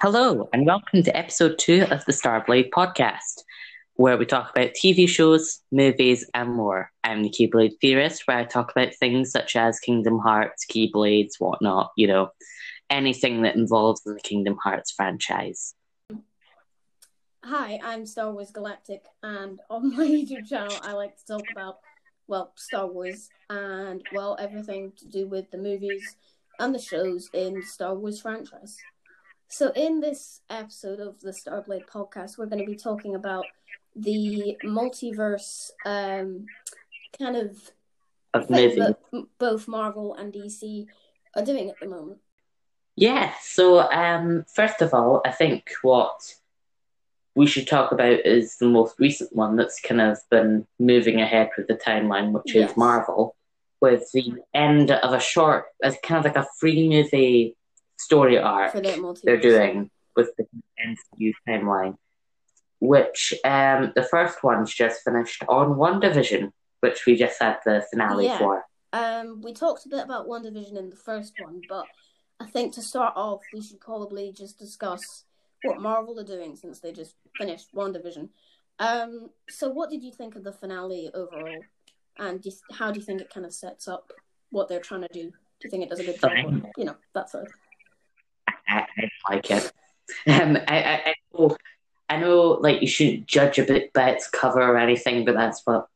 Hello, and welcome to episode two of the Starblade podcast, where we talk about TV shows, movies, and more. I'm the Keyblade Theorist, where I talk about things such as Kingdom Hearts, Keyblades, whatnot, you know, anything that involves the Kingdom Hearts franchise. Hi, I'm Star Wars Galactic, and on my YouTube channel, I like to talk about, well, Star Wars and, well, everything to do with the movies and the shows in Star Wars franchise. So, in this episode of the Starblade podcast, we're going to be talking about the multiverse um, kind of Of thing that both Marvel and DC are doing at the moment. Yeah, so um, first of all, I think what we should talk about is the most recent one that's kind of been moving ahead with the timeline, which Yes. is Marvel, with the end of a short, as kind of like a free movie story arc they're doing with the MCU timeline, which um, the first one's just finished on WandaVision, which we just had the finale Yeah. for. Um, we talked a bit about WandaVision in the first one, but I think to start off, we should probably just discuss what Marvel are doing since they just finished WandaVision. Um, so what did you think of the finale overall, and do you, how do you think it kind of sets up what they're trying to do? Do you think it does a good job? Or, you know, that sort of. I, I like it. Um, I, I, I know, I know, like you shouldn't judge a book by its cover or anything, but that's what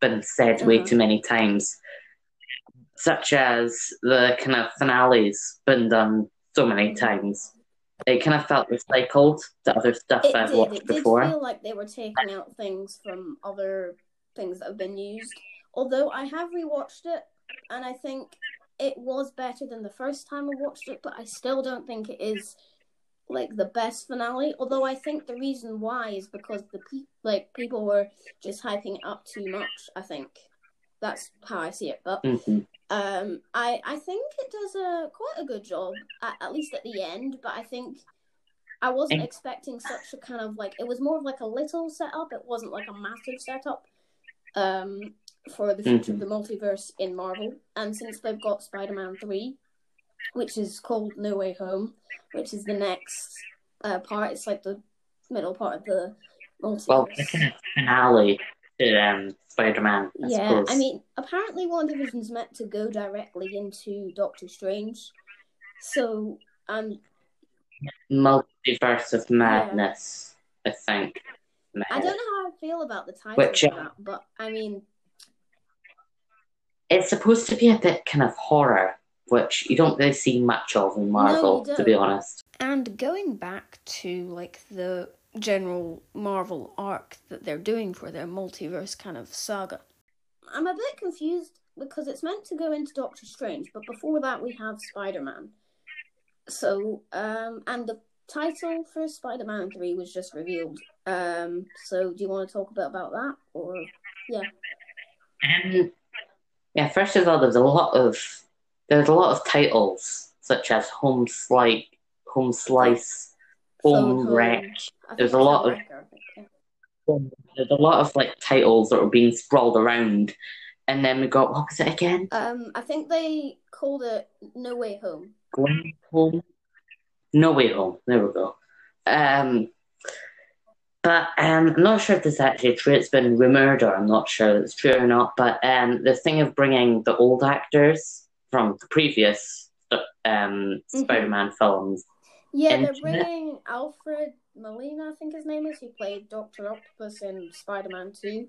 been said way Mhm. too many times. Such as the kind of finales been done so many times. It kind of felt recycled to other stuff It I've did. watched It did before. feel like they were taking out things from other things that have been used. Although I have rewatched it, and I think it was better than the first time I watched it, but I still don't think it is like the best finale. Although I think the reason why is because the pe- like people were just hyping it up too much. I think that's how I see it. But hmm um, I I think it does a quite a good job at, at least at the end. But I think I wasn't And- expecting such a kind of like it was more of like a little setup. It wasn't like a massive setup. Um, for the future of the multiverse in Marvel, and since they've got Spider-Man three, which is called No Way Home, which is the next uh, part. It's like the middle part of the multiverse. Well, kind of finale to um, Spider-Man, I Yeah, suppose. I mean, apparently WandaVision's meant to go directly into Doctor Strange. So, um, Multiverse of Madness, I think. I don't know how I feel about the title Which, of uh, that, but I mean, It's supposed to be a bit kind of horror, which you don't really see much of in Marvel, you to be honest. and going back to like the general Marvel arc that they're doing for their multiverse kind of saga, I'm a bit confused because it's meant to go into Doctor Strange, but before that we have Spider Man. So, um, and the title for Spider Man 3 was just revealed. Um, so do you want to talk a bit about that? Or, yeah? Um, yeah, first of all, there's a lot of there's a lot of titles such as Home Slice, Home Slice, Home Phone Wreck. There's a lot of- Wrecker, I think, yeah. There's a lot of like titles that are being sprawled around, and then we got what was it again? Um, I think they called it No Way Home. Home. No way home. There we go. Um, but um, I'm not sure if this is actually true. It's been rumored, or I'm not sure if it's true or not. But um, the thing of bringing the old actors from the previous um, Mhm. Spider-Man films. Yeah, they're bringing Alfred Molina, I think his name is, who played Doctor Octopus in Spider-Man Two,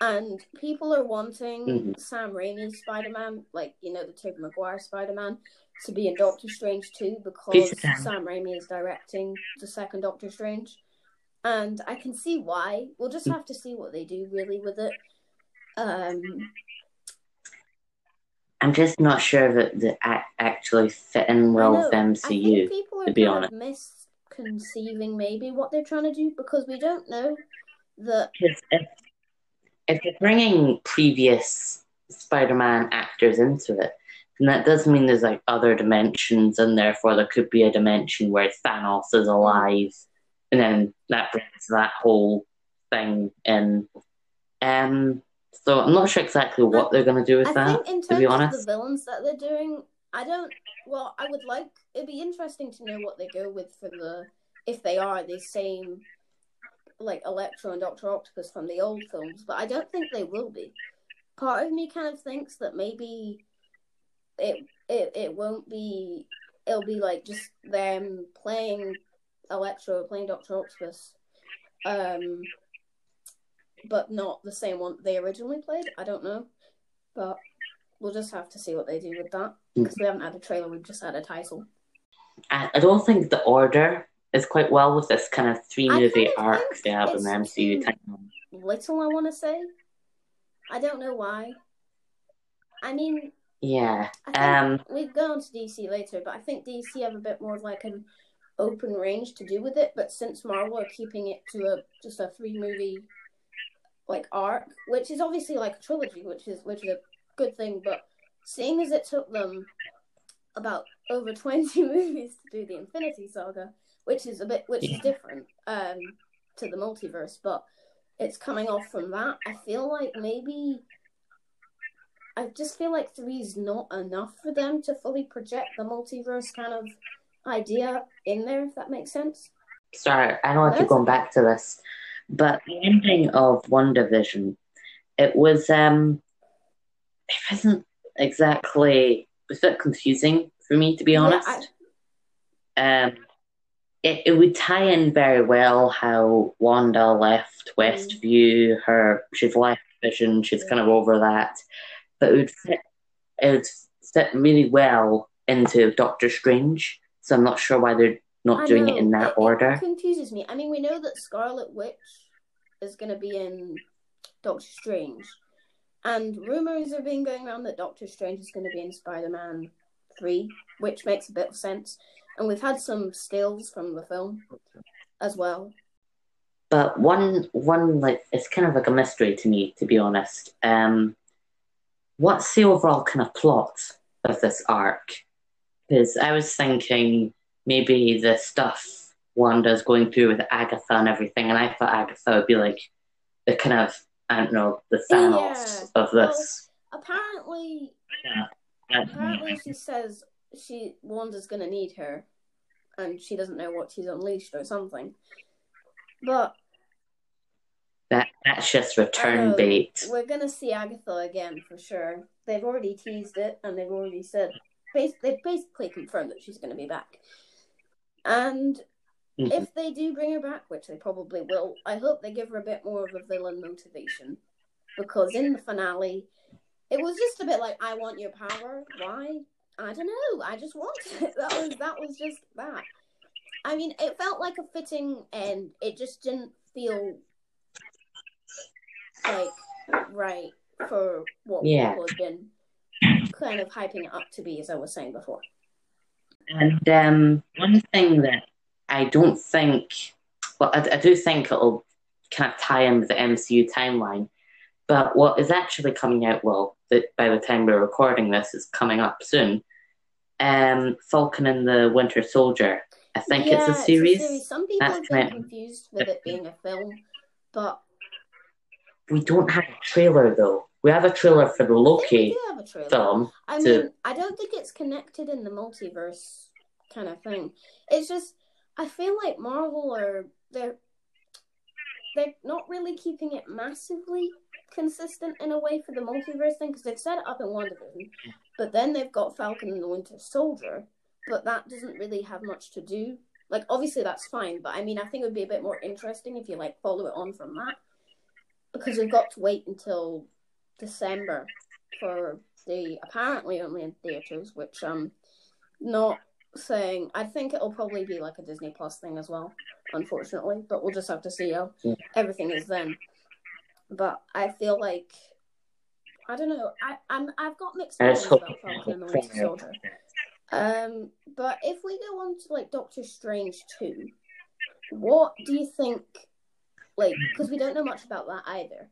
and people are wanting Mhm. Sam Raimi's Spider-Man, like you know the Tobey Maguire Spider-Man, to be in Doctor Strange Two because Sam Raimi is directing the second Doctor Strange, and I can see why. We'll just have to see what they do really with it. Um, I'm just not sure that they ac- actually fit in well I with know. I MCU. think people are to be kind honest. of misconceiving maybe what they're trying to do because we don't know that. If, if you're bringing previous Spider-Man actors into it, then that does mean there's like other dimensions, and therefore there could be a dimension where Thanos is alive, and then that brings that whole thing in. Um, so I'm not sure exactly what they're going to do with I that. think in to be honest, of the villains that they're doing, I don't. Well, I would like. It'd be interesting to know what they go with for the if they are the same, like Electro and Doctor Octopus from the old films. But I don't think they will be. Part of me kind of thinks that maybe it it it won't be. It'll be like just them playing Electro, playing Doctor Octopus, um, but not the same one they originally played. I don't know, but we'll just have to see what they do with that because we haven't had a trailer. We've just had a title. I, I don't think the order is quite well with this kind of three movie arc think they have in it's the MCU. too- Little, I want to say. I don't know why. I mean, Yeah. I think Um. we go on to DC later, but I think DC have a bit more of like an open range to do with it. But since Marvel are keeping it to a just a three movie like arc, which is obviously like a trilogy, which is which is a good thing. But seeing as it took them about over twenty movies to do the Infinity Saga, which is a bit which Yeah. is different um to the multiverse, but it's coming off from that. I feel like maybe I just feel like three is not enough for them to fully project the multiverse kind of idea in there, if that makes sense. Sorry, I know I keep going back to this, but the ending of WandaVision, it was um, it wasn't exactly. It was a bit confusing for me, to be Yeah, honest. Um, it, it would tie in very well how Wanda left Westview. Her she's left Vision. She's kind of over that, but it would fit. It would fit really well into Doctor Strange. So I'm not sure why they're not I doing it in that it, order. It confuses me. I mean, we know that Scarlet Witch is going to be in Doctor Strange, and rumors have been going around that Doctor Strange is going to be in Spider Man 3, which makes a bit of sense. And we've had some stills from the film as well. But one one like it's kind of like a mystery to me, to be honest. Um, what's the overall kind of plot of this arc? Because I was thinking maybe the stuff Wanda's going through with Agatha and everything, and I thought Agatha would be like the kind of I don't know the Thanos Yeah, of this. Apparently, Uh, apparently she says she Wanda's gonna need her, and she doesn't know what she's unleashed or something. But that that's just return know, bait. we're gonna see Agatha again for sure. They've already teased it, and they've already said bas- they've basically confirmed that she's gonna be back. And Mhm. if they do bring her back, which they probably will, I hope they give her a bit more of a villain motivation. Because in the finale, it was just a bit like, I want your power. Why? I don't know. I just want it. That was that was just that. I mean, it felt like a fitting end. It just didn't feel like right for what Yeah. people have been kind of hyping it up to be, as I was saying before. And um, one thing that I don't think, well, I, I do think it'll kind of tie in with the MCU timeline, but what is actually coming out, well, that by the time we're recording this, is coming up soon. Um, Falcon and the Winter Soldier. I think yeah, it's a series. Some people That's been confused with it being a film, but We don't have a trailer though. We have a trailer for the Loki do have a trailer. film. I to- mean, I don't think it's connected in the multiverse kind of thing. It's just I feel like Marvel are they're they're not really keeping it massively consistent in a way for the multiverse thing because they've set it up in WandaVision, but then they've got Falcon and the Winter Soldier, but that doesn't really have much to do. Like obviously that's fine, but I mean I think it would be a bit more interesting if you like follow it on from that because we've got to wait until December for the apparently only in theaters, which um not saying I think it'll probably be like a Disney Plus thing as well, unfortunately. But we'll just have to see how Yeah. everything is then. But I feel like I don't know. I I'm I've got mixed feelings about Falcon and the Winter Soldier. Um, but if we go on to like Doctor Strange two, what do you think? Like, because we don't know much about that either.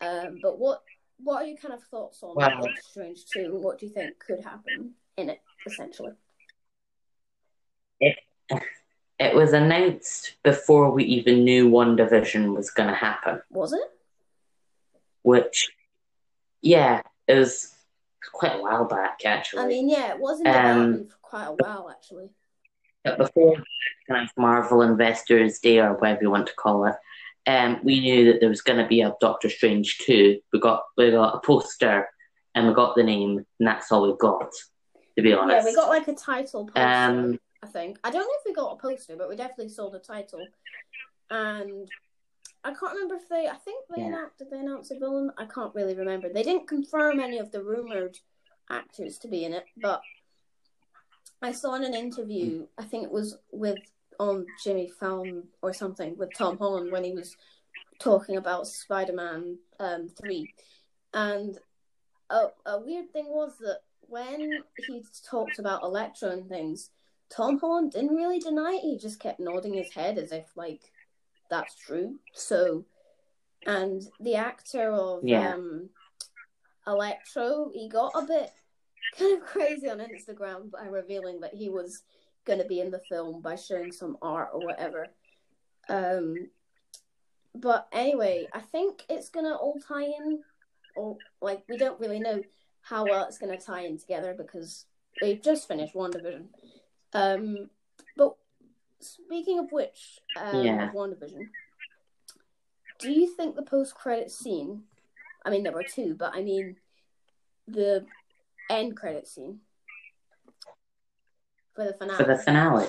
Um, but what what are your kind of thoughts on Well- Doctor Strange two? What do you think could happen in it, essentially? It it was announced before we even knew WandaVision was going to happen. Was it? which, yeah, it was quite a while back, actually. I mean, yeah, it wasn't um, for quite a while, actually. But before kind of Marvel Investors Day or whatever you want to call it, um, we knew that there was going to be a Doctor Strange 2. We got we got a poster and we got the name, and that's all we got, to be honest. Yeah, we got like a title poster, um, I think. I don't know if we got a poster, but we definitely saw the title. And I can't remember if they, I think they yeah. announced, did they announce a villain? I can't really remember. They didn't confirm any of the rumored actors to be in it, but I saw in an interview, I think it was with on Jimmy Fallon or something with Tom Holland when he was talking about Spider Man um, 3. And a, a weird thing was that when he talked about Electro and things, Tom Holland didn't really deny it. He just kept nodding his head as if, like, that's true. So, and the actor of yeah. um, Electro, he got a bit kind of crazy on Instagram by revealing that he was going to be in the film by showing some art or whatever. Um, but anyway, I think it's gonna all tie in, or like we don't really know how well it's gonna tie in together because they've just finished WandaVision. Um, but speaking of which, um, yeah. of WandaVision, do you think the post-credit scene? I mean, there were two, but I mean the end credit scene for the finale. For the finale.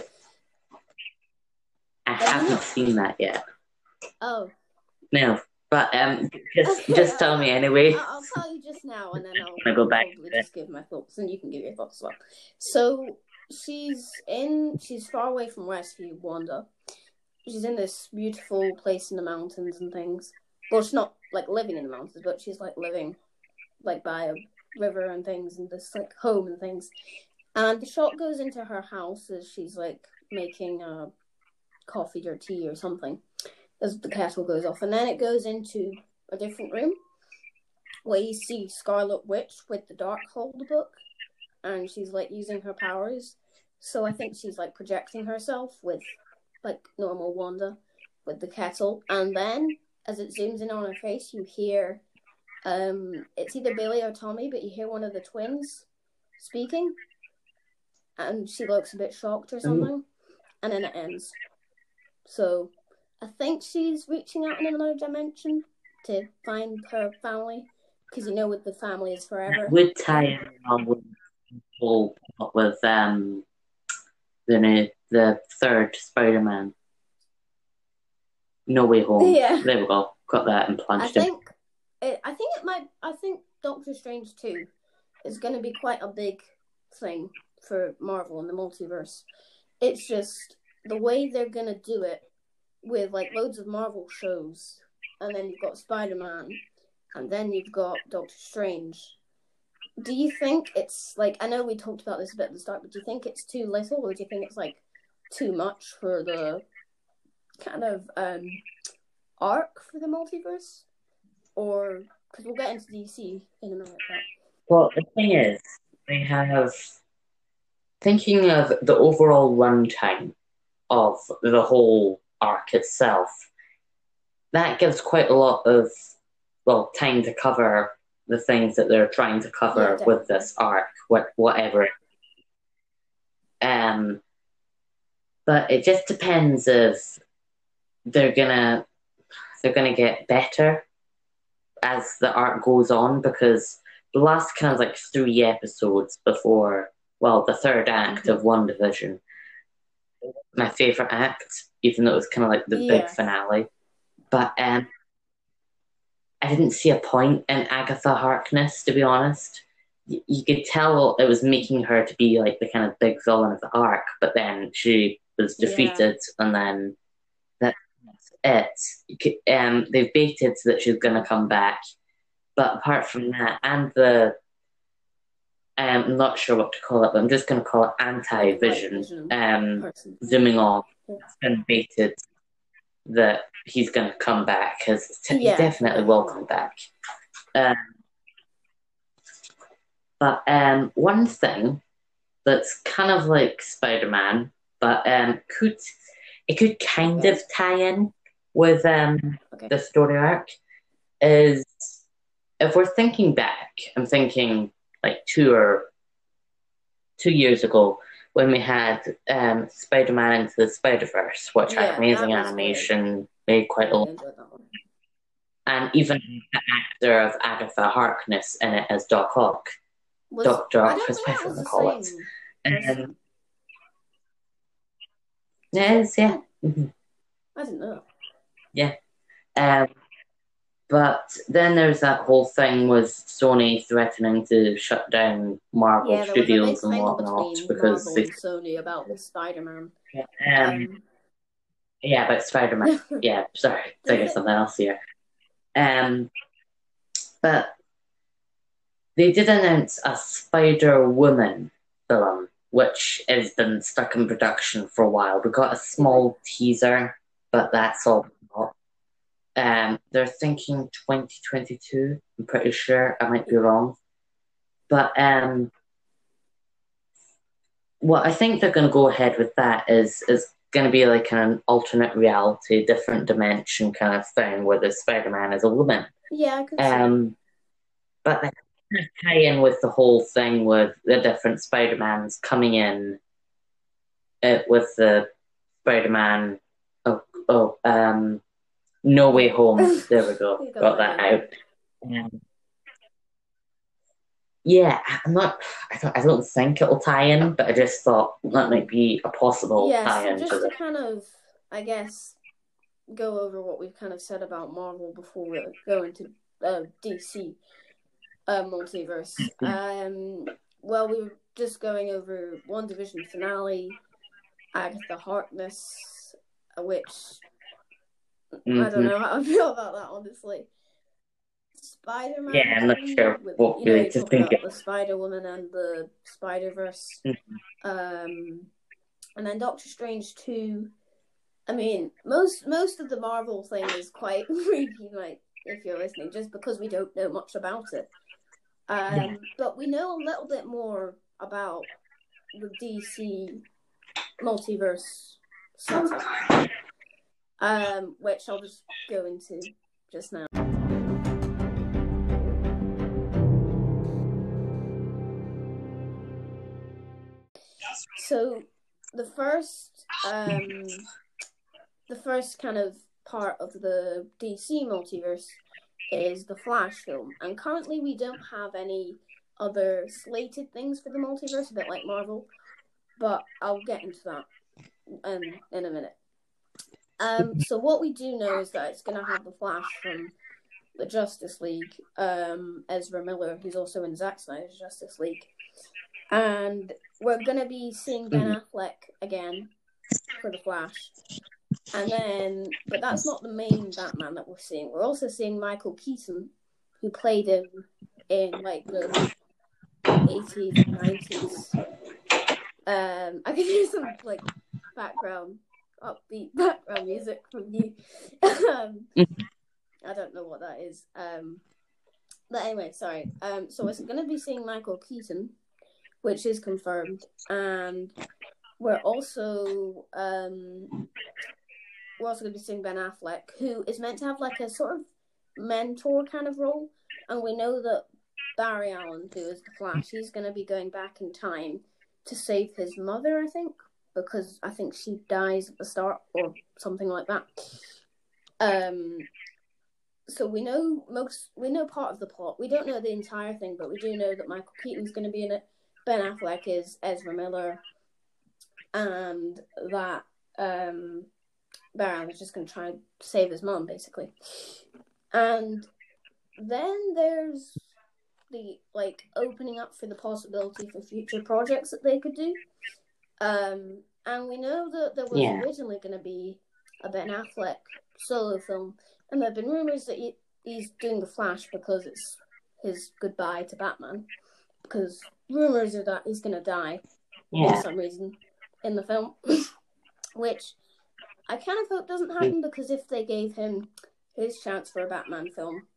I haven't seen that yet. Oh. No, but um, just okay, just tell me anyway. I'll, I'll, tell you just now, and then I'll, go back just give my thoughts, and you can give your thoughts as well. So she's in. She's far away from Rescue Wanda. She's in this beautiful place in the mountains and things. Well, she's not like living in the mountains, but she's like living like by a river and things and this like home and things. And the shot goes into her house as she's like making a coffee or tea or something as the kettle goes off. And then it goes into a different room where you see Scarlet Witch with the Darkhold book and she's like using her powers. So I think she's like projecting herself with like normal Wanda with the kettle. And then as it zooms in on her face, you hear um, it's either Billy or Tommy, but you hear one of the twins speaking, and she looks a bit shocked or something, and then it ends. So I think she's reaching out in another dimension to find her family, because you know, with the family is forever. would tie in with with um the the third Spider-Man. No Way Home. Yeah. There we go. Got that and plunged I think it, I think it might. I think Doctor Strange two is going to be quite a big thing for Marvel and the multiverse. It's just the way they're to do it with like loads of Marvel shows, and then you've got Spider Man, and then you've got Doctor Strange. Do you think it's like I know we talked about this a bit at the start, but do you think it's too little, or do you think it's like too much for the kind of um arc for the multiverse? or because we'll get into DC in a minute. But... Well, the thing is, they have thinking of the overall runtime of the whole arc itself. That gives quite a lot of well time to cover the things that they're trying to cover yeah, with this arc, what whatever. Um, but it just depends if they're gonna they're gonna get better as the arc goes on because the last kind of like three episodes before, well, the third act mm-hmm. of WandaVision, my favorite act, even though it was kind of like the yeah. big finale. But um, I didn't see a point in Agatha Harkness, to be honest. Y- you could tell it was making her to be like the kind of big villain of the arc, but then she was defeated, yeah. and then that's it. Um, they've baited so that she's going to come back, but apart from that, and the I'm not sure what to call it, but I'm just going to call it anti-vision. Um, zooming off, it's baited that he's going to come back because t- yeah. he definitely will come back. Um, but um, one thing that's kind of like Spider-Man, but um, could it could kind of tie in with um, okay. the story arc is if we're thinking back, I'm thinking like two or two years ago when we had um, Spider-Man into the Spider-Verse, which Yeah, had amazing animation, made quite a lot, enjoyed that one. and even the actor of Agatha Harkness in it as Doc Ock. Was, Doctor Ock don't is think my that was favourite the call it. Um, yes, yeah. I didn't know. Yeah. Um, but then there's that whole thing with Sony threatening to shut down Marvel Yeah, there was a Studios and whatnot because Marvel they, Sony about the Spider-Man. um, Um, yeah, about Spider Man. yeah, sorry, thinking of something else here. Um, but they did announce a Spider Woman film, which has been stuck in production for a while. We got a small teaser, but that's all. Um, they're thinking 2022. I'm pretty sure. I might be wrong, but um, what I think they're going to go ahead with that is is going to be like an alternate reality, different dimension kind of thing, where the Spider Man is a woman. yeah, I could see. Um, but they kind of tie in with the whole thing with the different Spider Mans coming in uh, with the Spider Man. Oh, oh, um, No Way Home. There we go. Got that out. Um, yeah, I'm not. I don't. I don't think it'll tie in, but I just thought that might be a possible yeah, tie so in just to kind of, I guess, go over what we've kind of said about Marvel before we go into uh, DC uh, multiverse. Um, well, we were just going over WandaVision finale, Agatha Harkness, uh, which I don't Mhm. know how I feel about that, honestly. Spider Man. Yeah, I'm not sure what you know, you to talk think about the Spider Woman and the Spider Verse. Mhm. Um, and then Doctor Strange 2. I mean, most most of the Marvel thing is quite creepy, like, if you're listening, just because we don't know much about it. Um, Yeah. But we know a little bit more about the DC multiverse setup, um, which I'll just go into just now. So the first um the first kind of part of the DC multiverse is the Flash film. And currently we don't have any other slated things for the multiverse, a bit like Marvel. But I'll get into that um in a minute. Um so what we do know is that it's gonna have the Flash from the Justice League, um, Ezra Miller, who's also in Zack Snyder's Justice League. And we're gonna be seeing Ben Affleck again for the Flash. And then but that's not the main Batman that we're seeing. We're also seeing Michael Keaton, who played him in like the eighties, nineties. Um I can hear some like background upbeat background music from you. um I don't know what that is. Um but anyway, sorry. Um so we're gonna be seeing Michael Keaton which is confirmed, and we're also um, we're also going to be seeing Ben Affleck, who is meant to have like a sort of mentor kind of role, and we know that Barry Allen, who is the Flash, he's going to be going back in time to save his mother, I think, because I think she dies at the start or something like that. Um. So we know most, we know part of the plot. We don't know the entire thing, but we do know that Michael Keaton's going to be in it. Ben Affleck is Ezra Miller, and that um, Allen is just going to try and save his mom, basically. And then there's the like opening up for the possibility for future projects that they could do. Um, and we know that there was Yeah. originally going to be a Ben Affleck solo film, and there have been rumors that he, he's doing the Flash because it's his goodbye to Batman. Because rumors are that he's going to die Yeah. for some reason in the film, which I kind of hope doesn't happen because if they gave him his chance for a Batman film,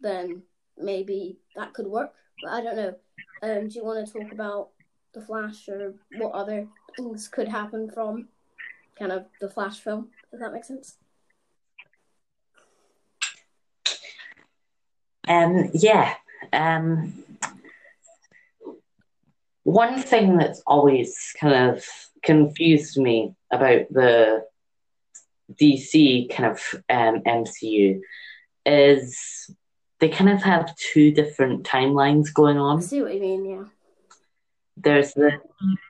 then maybe that could work. But I don't know. Um, do you want to talk about the Flash or what other things could happen from kind of the Flash film? Does that make sense? Um, yeah. Um, one thing that's always kind of confused me about the DC kind of um, MCU is they kind of have two different timelines going on. I see what you mean, yeah. There's the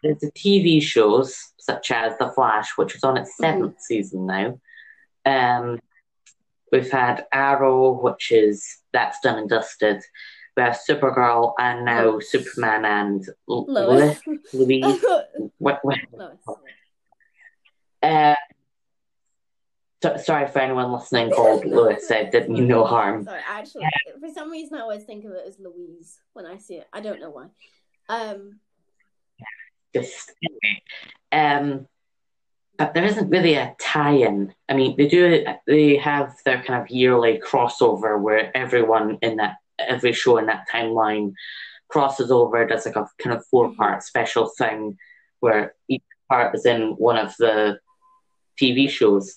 there's the TV shows such as The Flash, which is on its 7th mm-hmm. season now. Um, we've had Arrow, which is that's done and dusted. We have Supergirl and now. Superman and Lois. Louise. what, what? Lois. Uh, so, sorry for anyone listening called Lewis. I did me no harm. Sorry, actually, for some reason I always think of it as Louise when I see it. I don't know why. Um, um, but there isn't really a tie-in. I mean, they do. They have their kind of yearly crossover where everyone in that every show in that timeline crosses over. Does like a kind of four-part special thing where each part is in one of the TV shows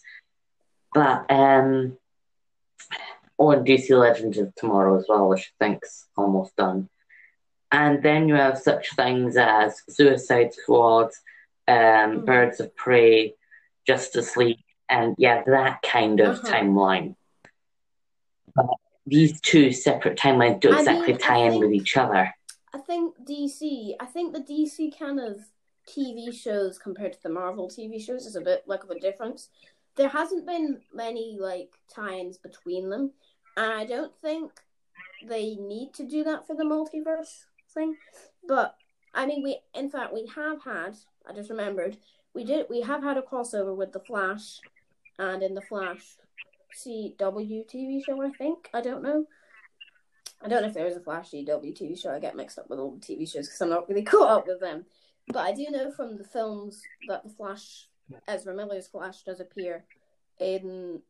but um, on DC Legends of Tomorrow as well, which I think's almost done. And then you have such things as Suicide Squad, um, mm-hmm. Birds of Prey, Justice League, and yeah, that kind of uh-huh. timeline. But these two separate timelines don't I exactly mean, tie in think, with each other. I think DC, I think the DC kind of TV shows compared to the Marvel TV shows is a bit like of a difference there hasn't been many like tie-ins between them, and I don't think they need to do that for the multiverse thing. But I mean, we in fact we have had. I just remembered we did. We have had a crossover with the Flash, and in the Flash CW TV show. I think I don't know. I don't know if there is a Flash CW TV show. I get mixed up with all the TV shows because I'm not really caught up with them. But I do know from the films that the Flash Ezra Miller's Flash does appear in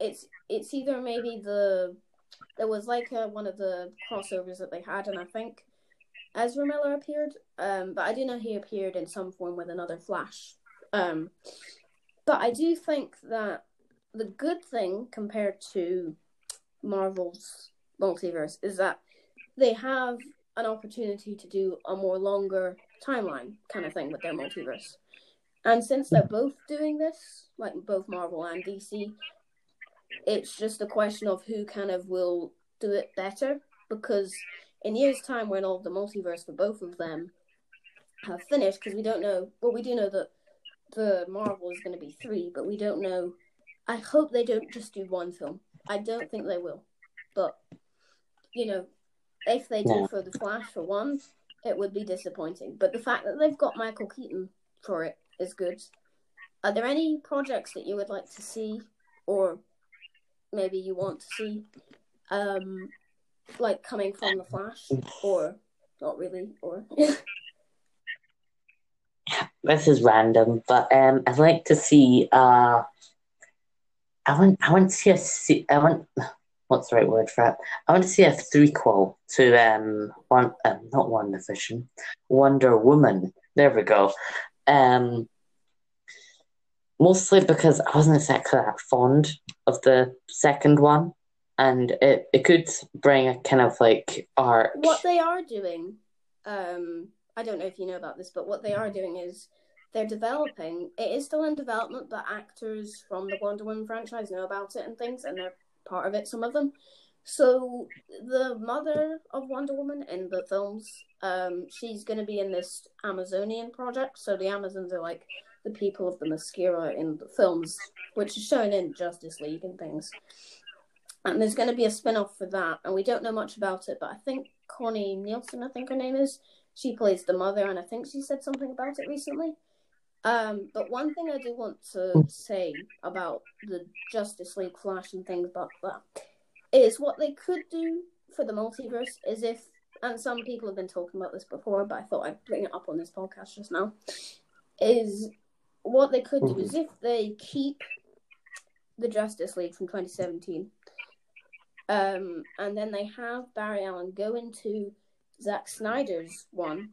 it's it's either maybe the there was like a, one of the crossovers that they had, and I think Ezra Miller appeared. Um, but I do know he appeared in some form with another Flash. Um, but I do think that the good thing compared to Marvel's multiverse is that they have an opportunity to do a more longer timeline kind of thing with their multiverse. And since they're both doing this, like both Marvel and DC, it's just a question of who kind of will do it better. Because in years' time, when all the multiverse for both of them have finished, because we don't know, well, we do know that the Marvel is going to be three, but we don't know. I hope they don't just do one film. I don't think they will. But, you know, if they do yeah. for The Flash for one, it would be disappointing. But the fact that they've got Michael Keaton for it is good. Are there any projects that you would like to see, or maybe you want to see, um, like coming from the Flash, or not really, or? this is random, but um, I'd like to see. Uh, I want. I want to see I want. What's the right word for it? I want to see a threequel to um one. Um, not WandaVision, Wonder Woman. There we go. Um, mostly because I wasn't exactly that fond of the second one, and it, it could bring a kind of like arc. What they are doing, um, I don't know if you know about this, but what they are doing is they're developing. It is still in development, but actors from the Wonder Woman franchise know about it and things, and they're part of it. Some of them. So the mother of Wonder Woman in the films, um, she's going to be in this Amazonian project. So the Amazons are like the people of Themyscira in the films, which is shown in Justice League and things. And there's going to be a spin off for that, and we don't know much about it, but I think Connie Nielsen, I think her name is, she plays the mother, and I think she said something about it recently. Um, but one thing I do want to say about the Justice League Flash and things about that is what they could do for the multiverse is if, and some people have been talking about this before, but I thought I'd bring it up on this podcast just now, is what they could do is mm-hmm. if they keep the Justice League from 2017, um, and then they have Barry Allen go into Zack Snyder's one,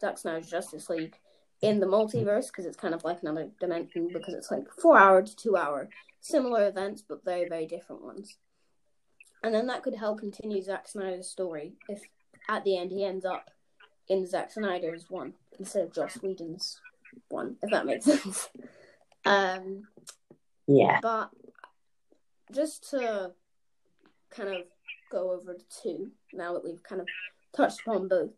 Zack Snyder's Justice League, in the multiverse because it's kind of like another dimension because it's like four hour to two hour similar events but very very different ones and then that could help continue Zack Snyder's story if at the end he ends up in Zack Snyder's one instead of Joss Whedon's one, if that makes sense. Um, yeah. But just to kind of go over to two now that we've kind of touched upon both.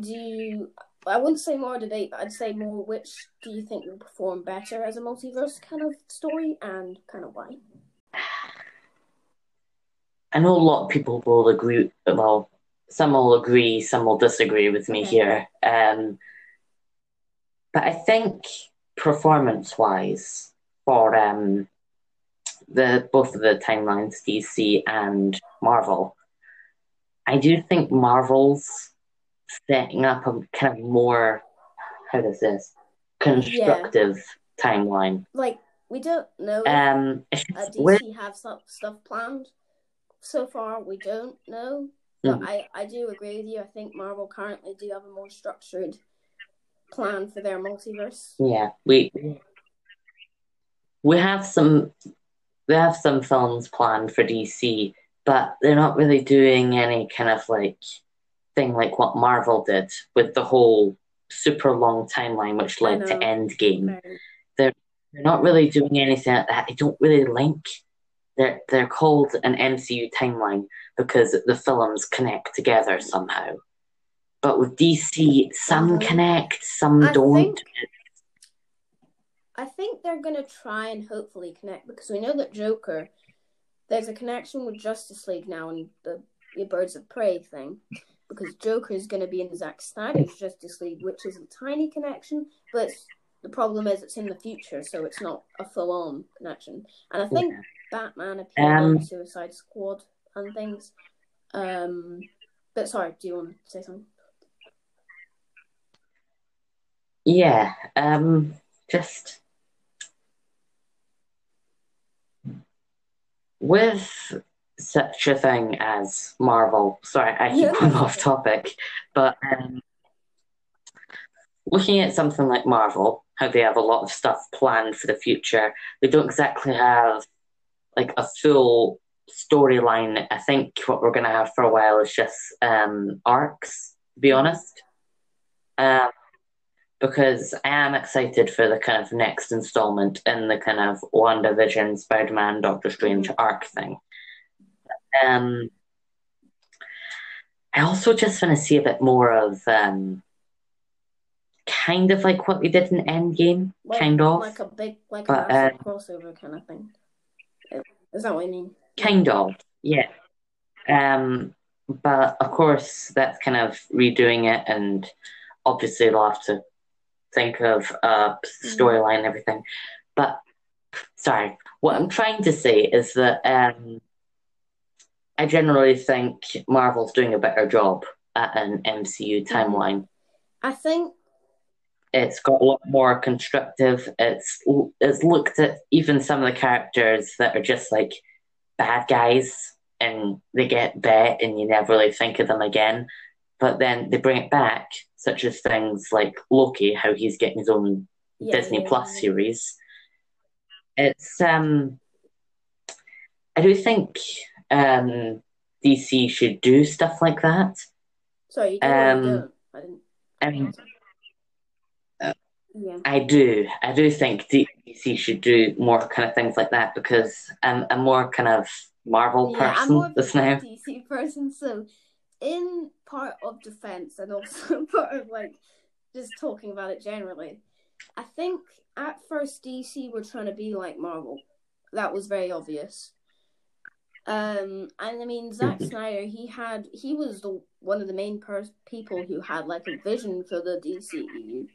Do you? I wouldn't say more debate, but I'd say more. Which do you think will perform better as a multiverse kind of story, and kind of why? I know a lot of people will agree. Well, some will agree, some will disagree with me okay. here. Um, but I think performance-wise, for um, the both of the timelines, DC and Marvel, I do think Marvel's setting up a kind of more how does this constructive yeah. timeline. Like we don't know. Um, uh, DC have some stuff planned so far. We don't know, but mm. I I do agree with you. I think Marvel currently do have a more structured plan for their multiverse. Yeah, we we have some we have some films planned for DC, but they're not really doing any kind of like thing like what Marvel did with the whole super long timeline, which led to Endgame. Right. They're they're not really doing anything like that. They don't really link. They're they're called an MCU timeline because the films connect together somehow. But with DC, some connect, some I don't. Think, I think they're gonna try and hopefully connect because we know that Joker, there's a connection with Justice League now and the, the Birds of Prey thing, because Joker is gonna be in Zack Snyder's Justice League, which is a tiny connection, but the problem is it's in the future, so it's not a full-on connection. And I think. Batman appeared um, on Suicide Squad and things. Um, but sorry, do you want to say something? Yeah, um, just with such a thing as Marvel. Sorry, I keep going off topic, but um, looking at something like Marvel, how they have a lot of stuff planned for the future, they don't exactly have like a full storyline. I think what we're going to have for a while is just um, arcs. To be honest. Um, because I am excited for the kind of next installment in the kind of WandaVision, Spider Man, Doctor Strange mm-hmm. arc thing. Um, I also just want to see a bit more of um, kind of like what we did in Endgame, like, kind of. Like a big, like but, a uh, crossover kind of thing. Is that what you mean? Kind of, yeah. Um, but of course, that's kind of redoing it, and obviously, they'll have to think of uh, storyline and everything. But sorry, what I'm trying to say is that um, I generally think Marvel's doing a better job at an MCU mm-hmm. timeline. I think it's got a lot more constructive. It's it's looked at even some of the characters that are just like bad guys and they get bet and you never really think of them again. But then they bring it back such as things like Loki, how he's getting his own yeah, Disney yeah, Plus series. It's um, I do think um, DC should do stuff like that. Sorry, you um, I didn't. I mean, uh, yeah. I do. I do think DC should do more kind of things like that because I'm a more kind of Marvel yeah, person I'm more of a now. DC person, so in part of defense and also part of like just talking about it generally, I think at first DC were trying to be like Marvel. That was very obvious. Um, and I mean Zack Snyder, he had he was the one of the main pers- people who had like a vision for the DCEU,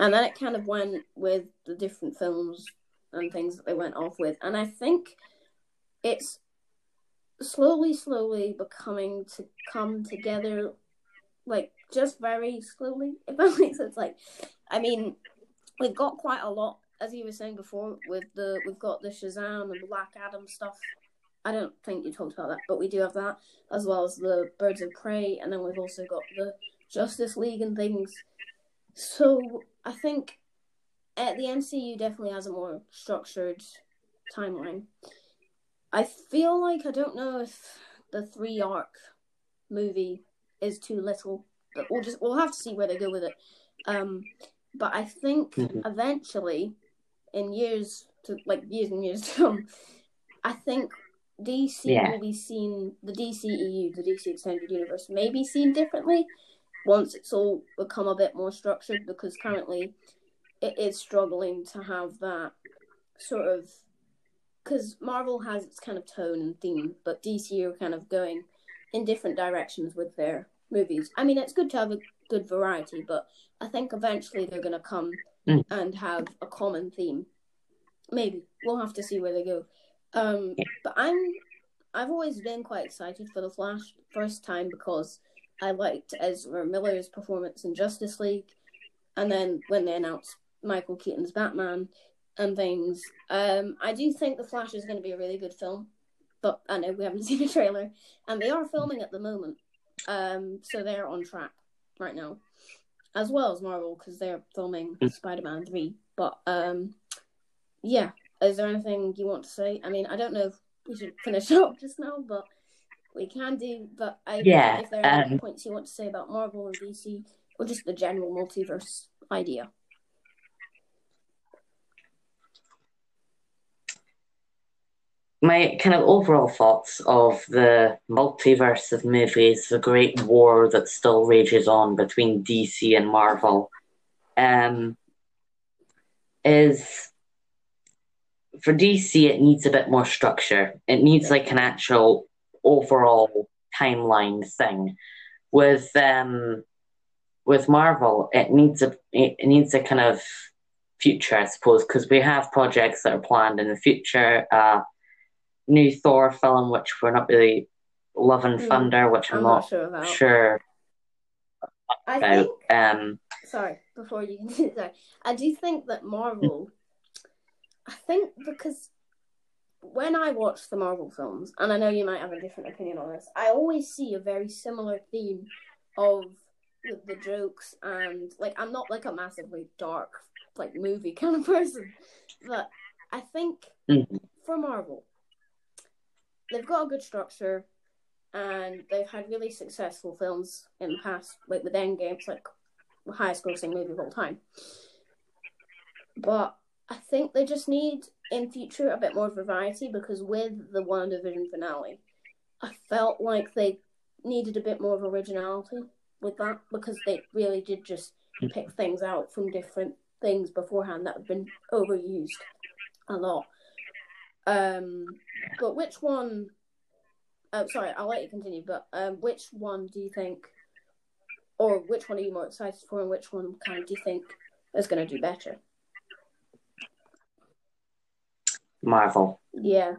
and then it kind of went with the different films and things that they went off with, and I think it's slowly, slowly becoming to come together, like just very slowly. If that makes sense. Like, I mean, we've got quite a lot, as you were saying before, with the we've got the Shazam and Black Adam stuff. I don't think you talked about that, but we do have that as well as the Birds of Prey, and then we've also got the Justice League and things. So I think uh, the MCU definitely has a more structured timeline. I feel like I don't know if the three arc movie is too little. But we'll just we'll have to see where they go with it. Um, but I think Mhm. eventually, in years to like years and years to come, I think DC Yeah. will be seen the DCEU, the DC Extended Universe, may be seen differently once it's all become a bit more structured because currently it is struggling to have that sort of because Marvel has its kind of tone and theme, but DC are kind of going in different directions with their movies. I mean, it's good to have a good variety, but I think eventually they're going to come Mm. and have a common theme. Maybe we'll have to see where they go. Um, but I'm I've always been quite excited for the Flash first time because I liked Ezra Miller's performance in Justice League, and then when they announced Michael Keaton's Batman and things, um, I do think the Flash is going to be a really good film. But I know we haven't seen a trailer, and they are filming at the moment, um, so they're on track right now, as well as Marvel because they're filming Mm. Spider-Man three. But um, yeah, is there anything you want to say? I mean, I don't know if we should finish up just now, but we can do. But I Yeah, if there are any um, points you want to say about Marvel and DC, or just the general multiverse idea. My kind of overall thoughts of the multiverse of movies, the great war that still rages on between DC and Marvel, um, is for DC, it needs a bit more structure. It needs like an actual overall timeline thing. With um, with Marvel, it needs a it needs a kind of future, I suppose, because we have projects that are planned in the future. Uh, new Thor film, which we're not really loving Hmm, Thunder, which I'm, I'm not, not sure about. sure I about. think Um, sorry, before you continue, sorry. I do think that Marvel, I think because when I watch the Marvel films, and I know you might have a different opinion on this, I always see a very similar theme of the, the jokes and like I'm not like a massively dark like movie kind of person, but I think mhm. for Marvel, they've got a good structure and they've had really successful films in the past, like with Endgame, it's like the highest grossing movie of all time. But I think they just need in future a bit more variety because with the WandaVision finale, I felt like they needed a bit more of originality with that because they really did just pick things out from different things beforehand that have been overused a lot. Um, but which one? Oh, sorry, I'll let you continue. But um, which one do you think, or which one are you more excited for, and which one kind of do you think is going to do better? Marvel. Yeah,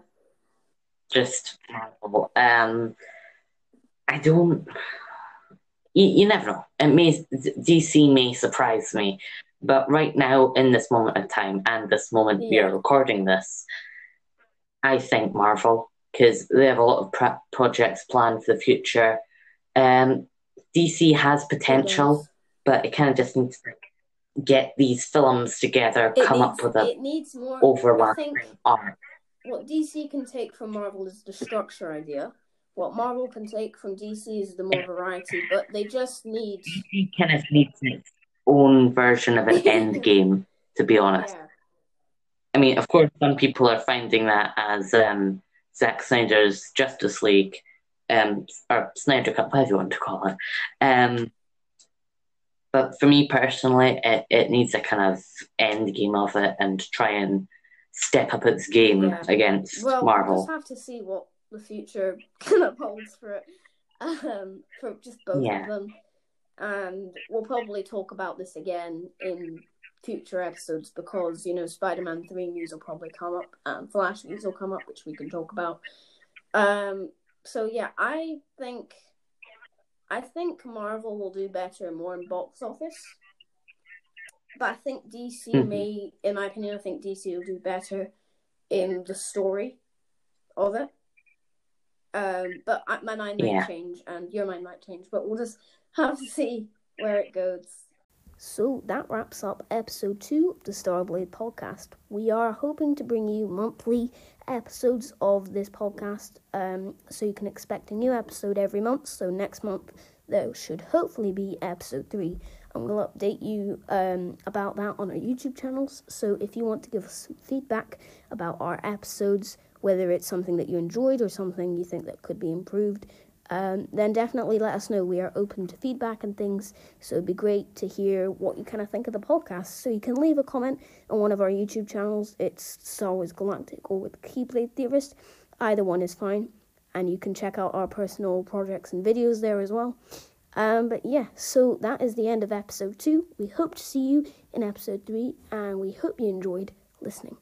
just Marvel. Um, I don't. You, you never know. It may DC may surprise me, but right now, in this moment of time, and this moment we are recording this, I think Marvel because they have a lot of pre- projects planned for the future. Um, DC has potential, does. but it kind of just needs to get these films together, It come needs, up with a it needs more. Overlapping arc. what DC can take from Marvel is the structure idea. What Marvel can take from DC is the more variety, but they just need. DC kind of needs its own version of an end game, to be honest. Yeah, I mean, of course, some people are finding that as um, Zack Snyder's Justice League, um, or Snyder Cut, whatever you want to call it. Um, but for me personally, it, it needs a kind of end game of it and try and step up its game Yeah. against well, we'll Marvel. just have to see what the future kind of holds for it, um, for just both Yeah. of them, and we'll probably talk about this again in future episodes because you know Spider-Man three news will probably come up and Flash news will come up, which we can talk about. Um, so yeah, I think I think Marvel will do better more in box office. But I think DC Mhm. may, in my opinion, I think DC will do better in the story of it. Um, but I, my mind might Yeah. change, and your mind might change. But we'll just have to see where it goes. So that wraps up episode two of the Starblade podcast. We are hoping to bring you monthly episodes of this podcast, um, so you can expect a new episode every month. So next month there should hopefully be episode 3 and we'll update you um, about that on our YouTube channels. So if you want to give us feedback about our episodes, whether it's something that you enjoyed or something you think that could be improved, um, then definitely let us know. We are open to feedback and things, so it'd be great to hear what you kind of think of the podcast. So you can leave a comment on one of our YouTube channels. It's Star Wars Galactic or with Keyblade Theorist. Either one is fine, and you can check out our personal projects and videos there as well. Um, but yeah, so that is the end of episode two. We hope to see you in episode three, and we hope you enjoyed listening.